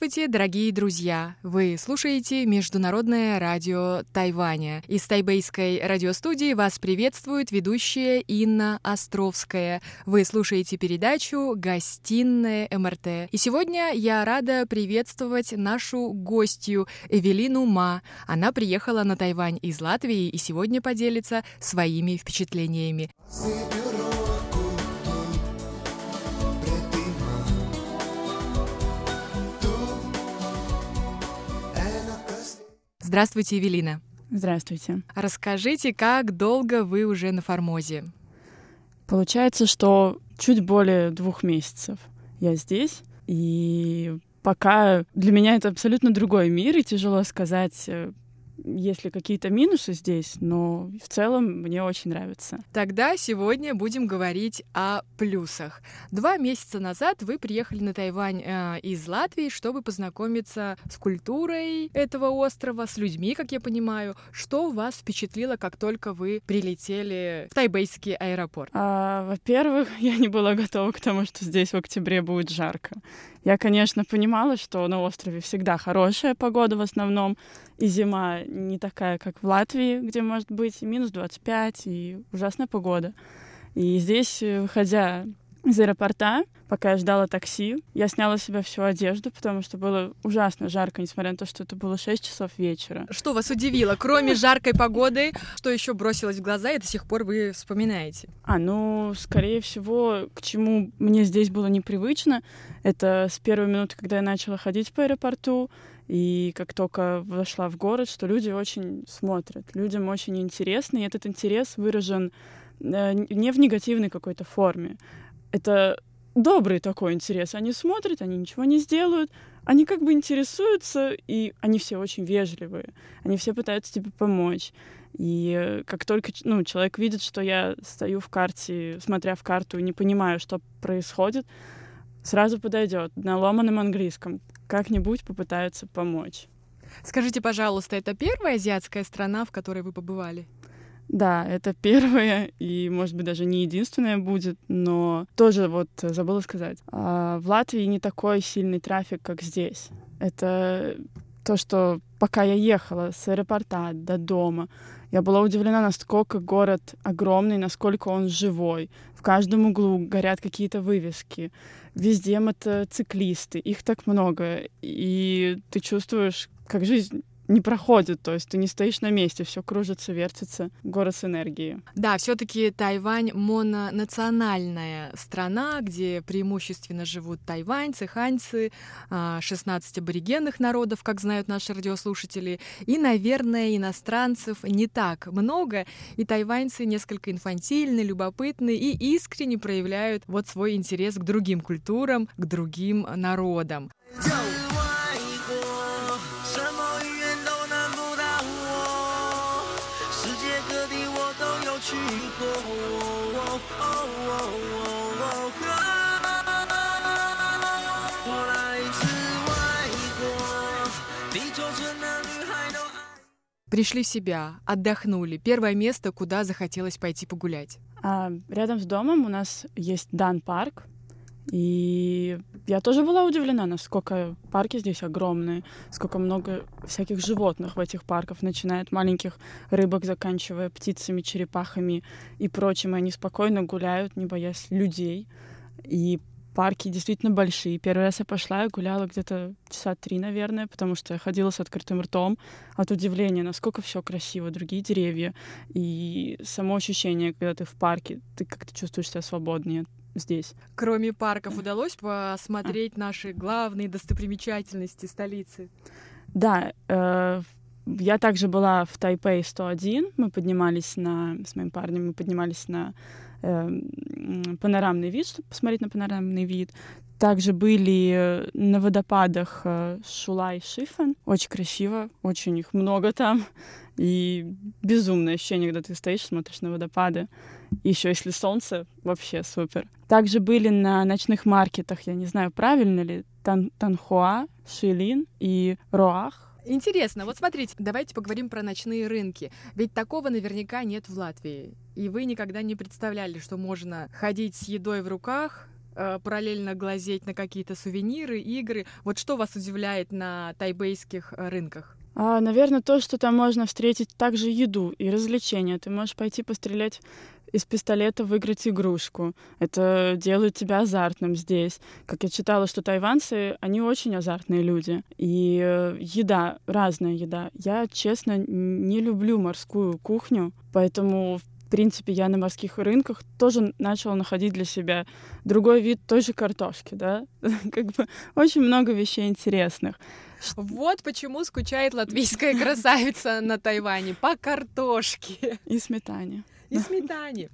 Здравствуйте, дорогие друзья! Вы слушаете Международное радио Тайваня. Из тайбейской радиостудии вас приветствует ведущая Инна Островская. Вы слушаете передачу «Гостиная МРТ». И сегодня я рада приветствовать нашу гостью Эвелину Ма. Она приехала на Тайвань из Латвии и сегодня поделится своими впечатлениями. Здравствуйте, Евелина. Здравствуйте. Расскажите, как долго вы уже на Формозе? Получается, что чуть более двух месяцев я здесь, и пока для меня это абсолютно другой мир, и тяжело сказать, э, есть ли какие-то минусы здесь, но в целом мне очень нравится. Тогда сегодня будем говорить о плюсах. Два месяца назад вы приехали на Тайвань э, из Латвии, чтобы познакомиться с культурой этого острова, с людьми, как я понимаю. Что вас впечатлило, как только вы прилетели в тайбейский аэропорт? А, во-первых, я не была готова к тому, что здесь в октябре будет жарко. Я, конечно, понимала, что на острове всегда хорошая погода в основном, и зима не такая, как в Латвии, где может быть минус 25, и ужасная погода. И здесь, э, выходя из аэропорта, пока я ждала такси, я сняла с себя всю одежду, потому что было ужасно жарко, несмотря на то, что это было 6 часов вечера. Что вас удивило? Кроме жаркой погоды, что еще бросилось в глаза и до сих пор вы вспоминаете? А, ну, скорее всего, к чему мне здесь было непривычно, это с первой минуты, когда я начала ходить по аэропорту, и как только вошла в город, что люди очень смотрят, людям очень интересно, и этот интерес выражен э, не в негативной какой-то форме. Это добрый такой интерес. Они смотрят, они ничего не сделают, они как бы интересуются, и они все очень вежливые. Они все пытаются тебе помочь. И как только ну, человек видит, что я стою в карте, смотря в карту, и не понимаю, что происходит, сразу подойдет на ломаном английском, как-нибудь попытаются помочь. Скажите, пожалуйста, это первая азиатская страна, в которой вы побывали? Да, это первое и, может быть, даже не единственное будет, но тоже вот забыла сказать. А, в Латвии не такой сильный трафик, как здесь. Это то, что пока я ехала с аэропорта до дома, я была удивлена, насколько город огромный, насколько он живой. В каждом углу горят какие-то вывески. Везде мотоциклисты, их так много. И ты чувствуешь, как жизнь не проходит, то есть ты не стоишь на месте, все кружится, вертится, город с энергией. Да, все-таки Тайвань мононациональная страна, где преимущественно живут тайваньцы, ханьцы, 16 а, аборигенных народов, как знают наши радиослушатели, и, наверное, иностранцев не так много, и тайваньцы несколько инфантильны, любопытны и искренне проявляют вот свой интерес к другим культурам, к другим народам. Yo! Пришли в себя, отдохнули. Первое место, куда захотелось пойти погулять. А, рядом с домом у нас есть Дан парк, и я тоже была удивлена, насколько парки здесь огромные, сколько много всяких животных в этих парках, начиная от маленьких рыбок, заканчивая птицами, черепахами и прочим. И они спокойно гуляют, не боясь людей. И парки действительно большие. Первый раз я пошла, я гуляла где-то часа три, наверное, потому что я ходила с открытым ртом от удивления, насколько все красиво, другие деревья. И само ощущение, когда ты в парке, ты как-то чувствуешь себя свободнее здесь. Кроме парков удалось посмотреть а. наши главные достопримечательности столицы? Да, э, я также была в Тайпей 101. Мы поднимались на... С моим парнем мы поднимались на э, панорамный вид, чтобы посмотреть на панорамный вид. Также были на водопадах э, Шула и Шифен. Очень красиво, очень их много там. И безумное ощущение, когда ты стоишь, смотришь на водопады. Еще если солнце, вообще супер. Также были на ночных маркетах, я не знаю, правильно ли, Тан Танхуа, Шилин и Роах. Интересно, вот смотрите, давайте поговорим про ночные рынки. Ведь такого наверняка нет в Латвии. И вы никогда не представляли, что можно ходить с едой в руках, э, параллельно глазеть на какие-то сувениры, игры. Вот что вас удивляет на тайбейских э, рынках? А, наверное, то, что там можно встретить также еду и развлечения. Ты можешь пойти пострелять из пистолета выиграть игрушку. Это делает тебя азартным здесь. Как я читала, что тайванцы, они очень азартные люди. И э, еда, разная еда. Я, честно, не люблю морскую кухню, поэтому, в принципе, я на морских рынках тоже начала находить для себя другой вид той же картошки, да. Как бы очень много вещей интересных. Вот почему скучает латвийская красавица на Тайване по картошке. И сметане и сметане.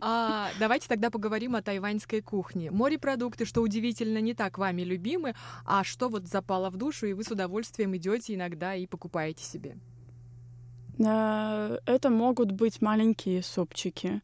А, давайте тогда поговорим о тайваньской кухне. Морепродукты, что удивительно, не так вами любимы, а что вот запало в душу, и вы с удовольствием идете иногда и покупаете себе? Э, это могут быть маленькие супчики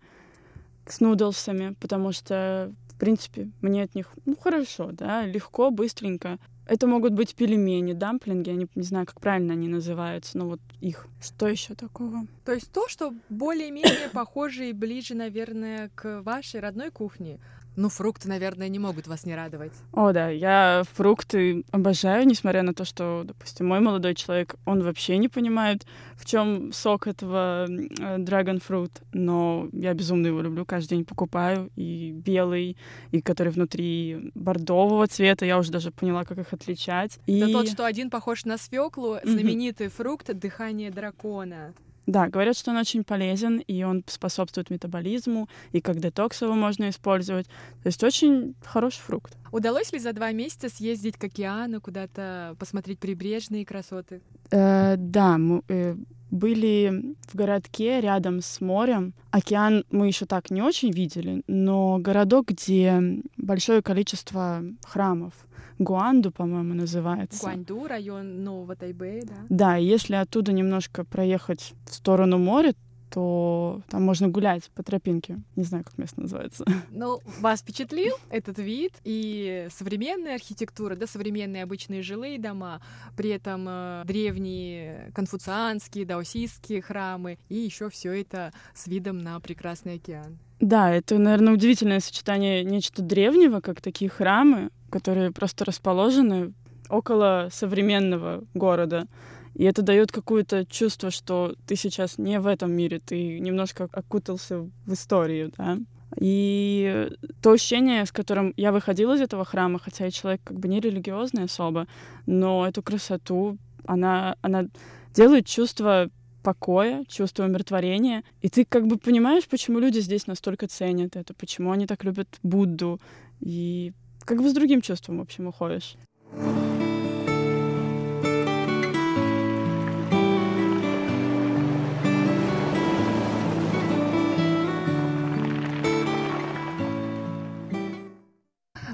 с нудлсами, потому что, в принципе, мне от них, ну, хорошо, да, легко, быстренько. Это могут быть пельмени, дамплинги, я не, не знаю, как правильно они называются, но вот их. Что еще такого? То есть то, что более-менее похоже и ближе, наверное, к вашей родной кухне. Ну, фрукты, наверное, не могут вас не радовать. О, да, я фрукты обожаю, несмотря на то, что, допустим, мой молодой человек, он вообще не понимает, в чем сок этого э, dragon fruit, но я безумно его люблю, каждый день покупаю, и белый, и который внутри бордового цвета, я уже даже поняла, как их отличать. И... Это тот, что один похож на свеклу, знаменитый фрукт «Дыхание дракона». Да, говорят, что он очень полезен, и он способствует метаболизму, и как детокс его можно использовать. То есть очень хороший фрукт. Удалось ли за два месяца съездить к океану, куда-то посмотреть прибрежные красоты? Э, да, мы э, были в городке рядом с морем. Океан мы еще так не очень видели, но городок, где большое количество храмов — Гуанду, по-моему, называется. Гуанду, район Нового Тайбэя, да? Да, если оттуда немножко проехать в сторону моря, то там можно гулять по тропинке. Не знаю, как место называется. Ну, вас впечатлил этот вид и современная архитектура, да, современные обычные жилые дома, при этом э, древние конфуцианские, даосистские храмы, и еще все это с видом на прекрасный океан. Да, это, наверное, удивительное сочетание нечто древнего, как такие храмы, которые просто расположены около современного города. И это дает какое-то чувство, что ты сейчас не в этом мире, ты немножко окутался в историю, да. И то ощущение, с которым я выходила из этого храма, хотя я человек как бы не религиозный особо, но эту красоту, она, она делает чувство покоя, чувство умиротворения. И ты как бы понимаешь, почему люди здесь настолько ценят это, почему они так любят Будду. И как бы с другим чувством, в общем, уходишь.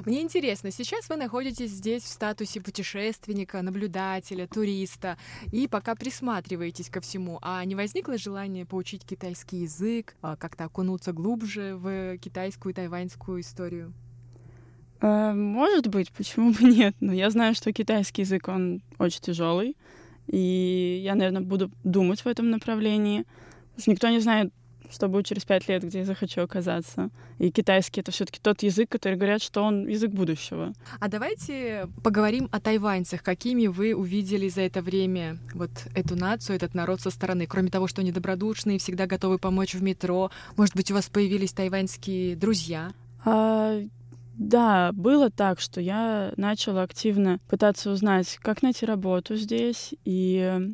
Мне интересно, сейчас вы находитесь здесь в статусе путешественника, наблюдателя, туриста, и пока присматриваетесь ко всему, а не возникло желание поучить китайский язык, а как-то окунуться глубже в китайскую и тайваньскую историю? Э, может быть, почему бы нет? Но я знаю, что китайский язык, он очень тяжелый, и я, наверное, буду думать в этом направлении. Потому что никто не знает, что будет через пять лет, где я захочу оказаться. И китайский — это все таки тот язык, который говорят, что он язык будущего. А давайте поговорим о тайваньцах. Какими вы увидели за это время вот эту нацию, этот народ со стороны? Кроме того, что они добродушные, всегда готовы помочь в метро. Может быть, у вас появились тайваньские друзья? А, да, было так, что я начала активно пытаться узнать, как найти работу здесь, и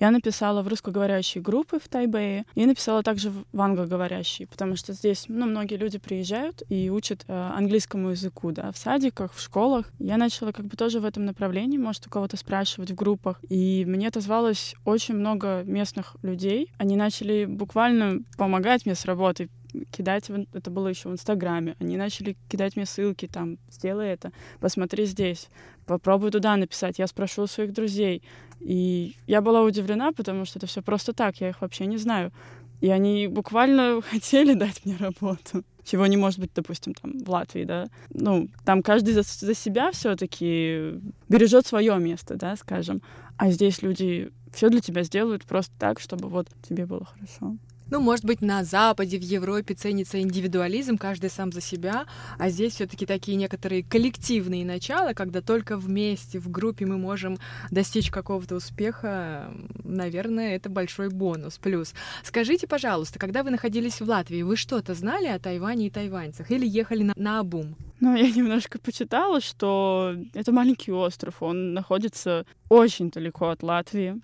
я написала в русскоговорящие группы в Тайбэе и написала также в англоговорящие, потому что здесь ну, многие люди приезжают и учат э, английскому языку, да, в садиках, в школах. Я начала как бы тоже в этом направлении, может, у кого-то спрашивать в группах. И мне отозвалось очень много местных людей. Они начали буквально помогать мне с работой, кидать, в, это было еще в Инстаграме, они начали кидать мне ссылки, там, сделай это, посмотри здесь, попробуй туда написать, я спрошу у своих друзей. И я была удивлена, потому что это все просто так, я их вообще не знаю. И они буквально хотели дать мне работу, чего не может быть, допустим, там в Латвии, да. Ну, там каждый за, за себя все-таки бережет свое место, да, скажем. А здесь люди все для тебя сделают просто так, чтобы вот тебе было хорошо. Ну, может быть, на Западе, в Европе ценится индивидуализм, каждый сам за себя, а здесь все таки такие некоторые коллективные начала, когда только вместе, в группе мы можем достичь какого-то успеха, наверное, это большой бонус, плюс. Скажите, пожалуйста, когда вы находились в Латвии, вы что-то знали о Тайване и тайваньцах или ехали на, на обум? Ну, я немножко почитала, что это маленький остров, он находится очень далеко от Латвии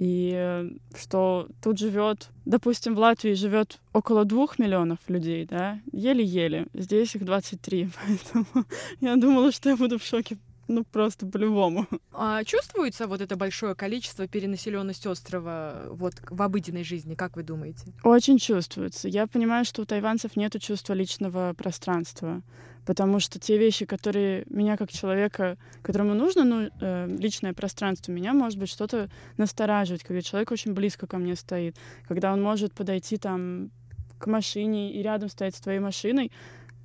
и что тут живет, допустим, в Латвии живет около двух миллионов людей, да, еле-еле. Здесь их 23, поэтому я думала, что я буду в шоке ну просто по-любому. А чувствуется вот это большое количество перенаселенность острова вот в обыденной жизни, как вы думаете? Очень чувствуется. Я понимаю, что у тайванцев нет чувства личного пространства, потому что те вещи, которые меня как человека, которому нужно ну, э, личное пространство, меня может быть что-то настораживать, когда человек очень близко ко мне стоит, когда он может подойти там к машине и рядом стоять с твоей машиной,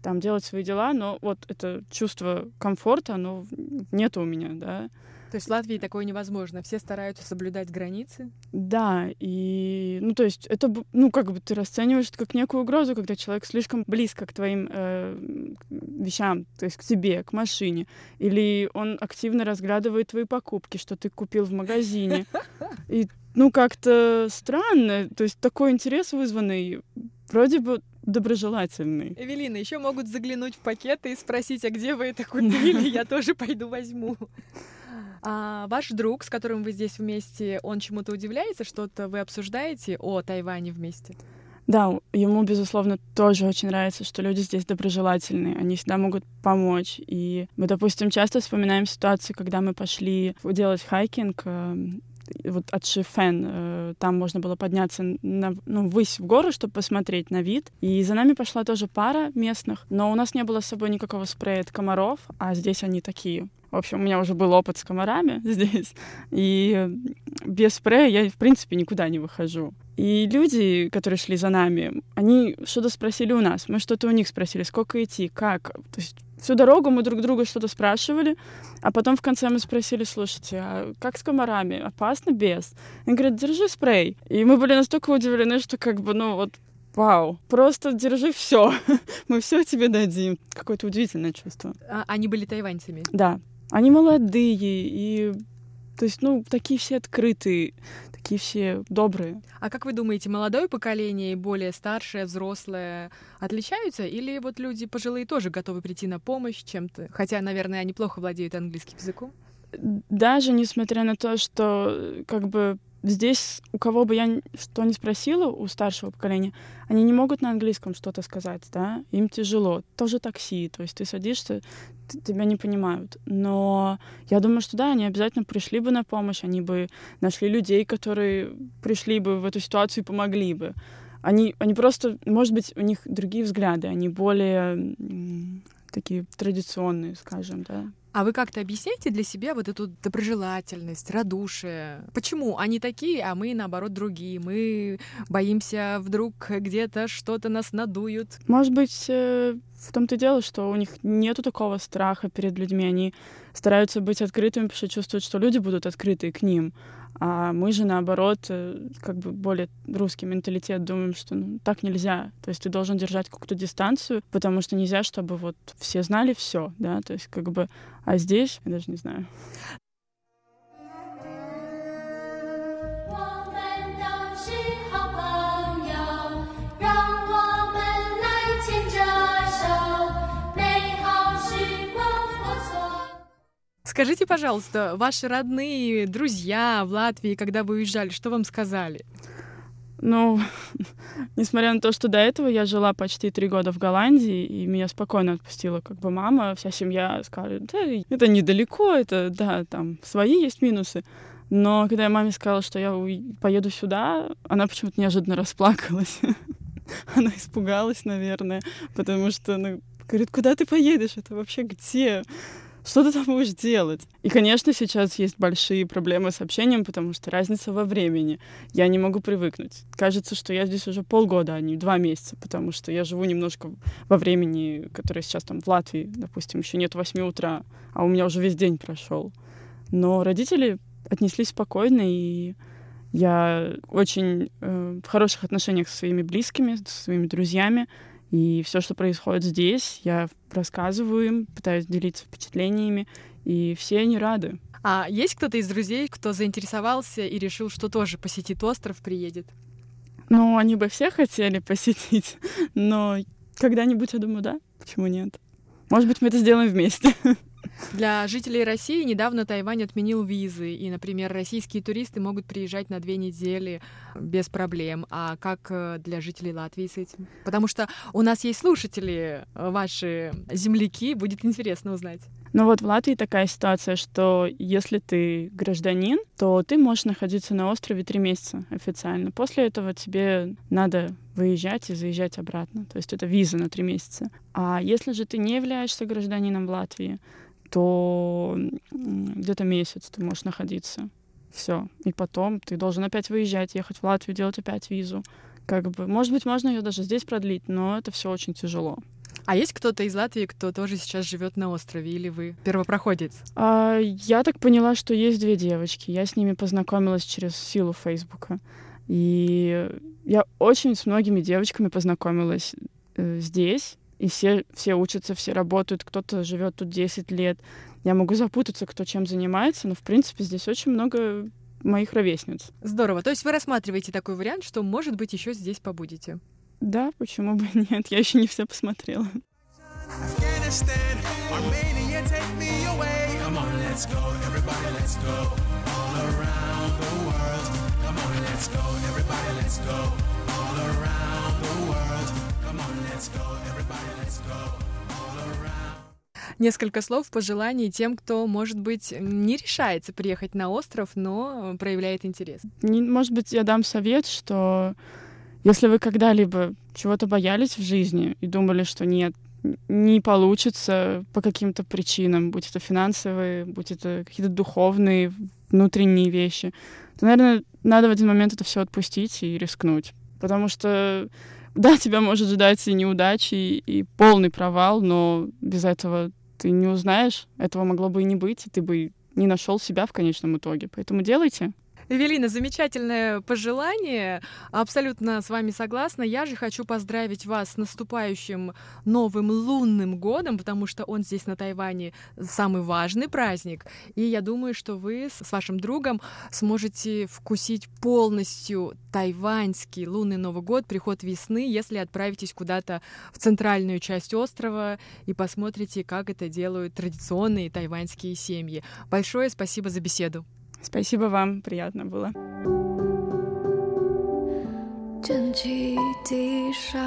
там делать свои дела, но вот это чувство комфорта, оно нет у меня, да. То есть в Латвии такое невозможно. Все стараются соблюдать границы? Да, и, ну, то есть это, ну, как бы ты расцениваешь это как некую угрозу, когда человек слишком близко к твоим э, вещам, то есть к тебе, к машине, или он активно разглядывает твои покупки, что ты купил в магазине. И, ну, как-то странно, то есть такой интерес вызванный, вроде бы доброжелательный. Эвелина, еще могут заглянуть в пакеты и спросить, а где вы это купили, я тоже пойду возьму. А ваш друг, с которым вы здесь вместе, он чему-то удивляется, что-то вы обсуждаете о Тайване вместе? Да, ему, безусловно, тоже очень нравится, что люди здесь доброжелательные, они всегда могут помочь. И мы, допустим, часто вспоминаем ситуацию, когда мы пошли делать хайкинг эм, вот от Шифен, э, там можно было подняться на, ну, ввысь в гору, чтобы посмотреть на вид. И за нами пошла тоже пара местных, но у нас не было с собой никакого спрея от комаров, а здесь они такие. В общем, у меня уже был опыт с комарами здесь, и без спрея я, в принципе, никуда не выхожу. И люди, которые шли за нами, они что-то спросили у нас, мы что-то у них спросили, сколько идти, как. То есть всю дорогу мы друг друга что-то спрашивали, а потом в конце мы спросили, слушайте, а как с комарами? Опасно без? Они говорят, держи спрей. И мы были настолько удивлены, что как бы, ну вот, вау, просто держи все, мы все тебе дадим. Какое-то удивительное чувство. А, они были тайваньцами? Да. Они молодые и то есть, ну, такие все открытые, такие все добрые. А как вы думаете, молодое поколение и более старшее, взрослое отличаются? Или вот люди пожилые тоже готовы прийти на помощь чем-то? Хотя, наверное, они плохо владеют английским языком. Даже несмотря на то, что как бы здесь у кого бы я что ни спросила, у старшего поколения, они не могут на английском что-то сказать, да, им тяжело. Тоже такси, то есть ты садишься, тебя не понимают. Но я думаю, что да, они обязательно пришли бы на помощь, они бы нашли людей, которые пришли бы в эту ситуацию и помогли бы. Они, они просто, может быть, у них другие взгляды, они более такие традиционные, скажем, да. А вы как-то объясняете для себя вот эту доброжелательность, радушие? Почему они такие, а мы, наоборот, другие? Мы боимся, вдруг где-то что-то нас надуют? Может быть, э, в том-то и дело, что у них нету такого страха перед людьми. Они стараются быть открытыми, потому что чувствуют, что люди будут открыты к ним. А мы же, наоборот, э, как бы более русский менталитет, думаем, что ну, так нельзя. То есть ты должен держать какую-то дистанцию, потому что нельзя, чтобы вот все знали все, да, то есть как бы... А здесь, я даже не знаю. Скажите, пожалуйста, ваши родные, друзья в Латвии, когда вы уезжали, что вам сказали? Ну, несмотря на то, что до этого я жила почти три года в Голландии, и меня спокойно отпустила как бы мама, вся семья сказали, да, это недалеко, это, да, там свои есть минусы. Но когда я маме сказала, что я поеду сюда, она почему-то неожиданно расплакалась. она испугалась, наверное, потому что она говорит, куда ты поедешь? Это вообще где? Что ты там будешь делать? И, конечно, сейчас есть большие проблемы с общением, потому что разница во времени. Я не могу привыкнуть. Кажется, что я здесь уже полгода, а не два месяца, потому что я живу немножко во времени, которое сейчас там в Латвии, допустим, еще нет 8 утра, а у меня уже весь день прошел. Но родители отнеслись спокойно, и Я очень э, в хороших отношениях со своими близкими, со своими друзьями. И все, что происходит здесь, я рассказываю им, пытаюсь делиться впечатлениями, и все они рады. А есть кто-то из друзей, кто заинтересовался и решил, что тоже посетит остров, приедет? Ну, они бы все хотели посетить, но когда-нибудь, я думаю, да, почему нет? Может быть, мы это сделаем вместе. Для жителей России недавно Тайвань отменил визы, и, например, российские туристы могут приезжать на две недели без проблем. А как э, для жителей Латвии с этим? Потому что у нас есть слушатели, э, ваши земляки, будет интересно узнать. Ну вот в Латвии такая ситуация, что если ты гражданин, то ты можешь находиться на острове три месяца официально. После этого тебе надо выезжать и заезжать обратно. То есть это виза на три месяца. А если же ты не являешься гражданином Латвии, то где-то месяц ты можешь находиться. Все. И потом ты должен опять выезжать, ехать в Латвию, делать опять визу. Как бы, может быть, можно ее даже здесь продлить, но это все очень тяжело. А есть кто-то из Латвии, кто тоже сейчас живет на острове, или вы первопроходец? А, я так поняла, что есть две девочки. Я с ними познакомилась через силу Фейсбука. И я очень с многими девочками познакомилась э, здесь. И все, все учатся, все работают, кто-то живет тут 10 лет. Я могу запутаться, кто чем занимается, но, в принципе, здесь очень много моих ровесниц. Здорово. То есть вы рассматриваете такой вариант, что, может быть, еще здесь побудете? Да, почему бы нет? Я еще не все посмотрела. Несколько слов пожеланий тем, кто, может быть, не решается приехать на остров, но проявляет интерес. Может быть, я дам совет, что если вы когда-либо чего-то боялись в жизни и думали, что нет, не получится по каким-то причинам, будь это финансовые, будь это какие-то духовные, внутренние вещи, то, наверное, надо в один момент это все отпустить и рискнуть. Потому что, да, тебя может ждать и неудачи, и полный провал, но без этого ты не узнаешь, этого могло бы и не быть, и ты бы не нашел себя в конечном итоге. Поэтому делайте. Эвелина, замечательное пожелание. Абсолютно с вами согласна. Я же хочу поздравить вас с наступающим новым лунным годом, потому что он здесь на Тайване самый важный праздник. И я думаю, что вы с вашим другом сможете вкусить полностью тайваньский лунный Новый год, приход весны, если отправитесь куда-то в центральную часть острова и посмотрите, как это делают традиционные тайваньские семьи. Большое спасибо за беседу. Спасибо вам, приятно было. 捡起地上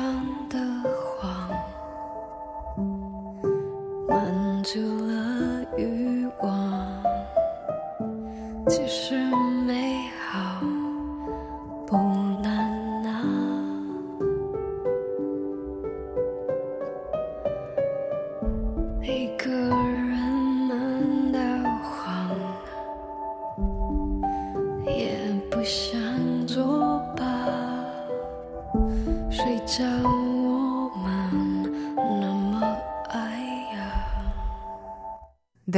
的黄，满足了欲望。其实美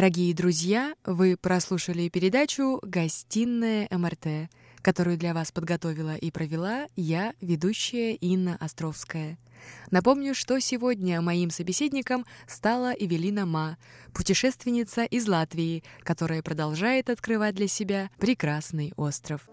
Дорогие друзья, вы прослушали передачу «Гостиная МРТ», которую для вас подготовила и провела я, ведущая Инна Островская. Напомню, что сегодня моим собеседником стала Эвелина Ма, путешественница из Латвии, которая продолжает открывать для себя прекрасный остров.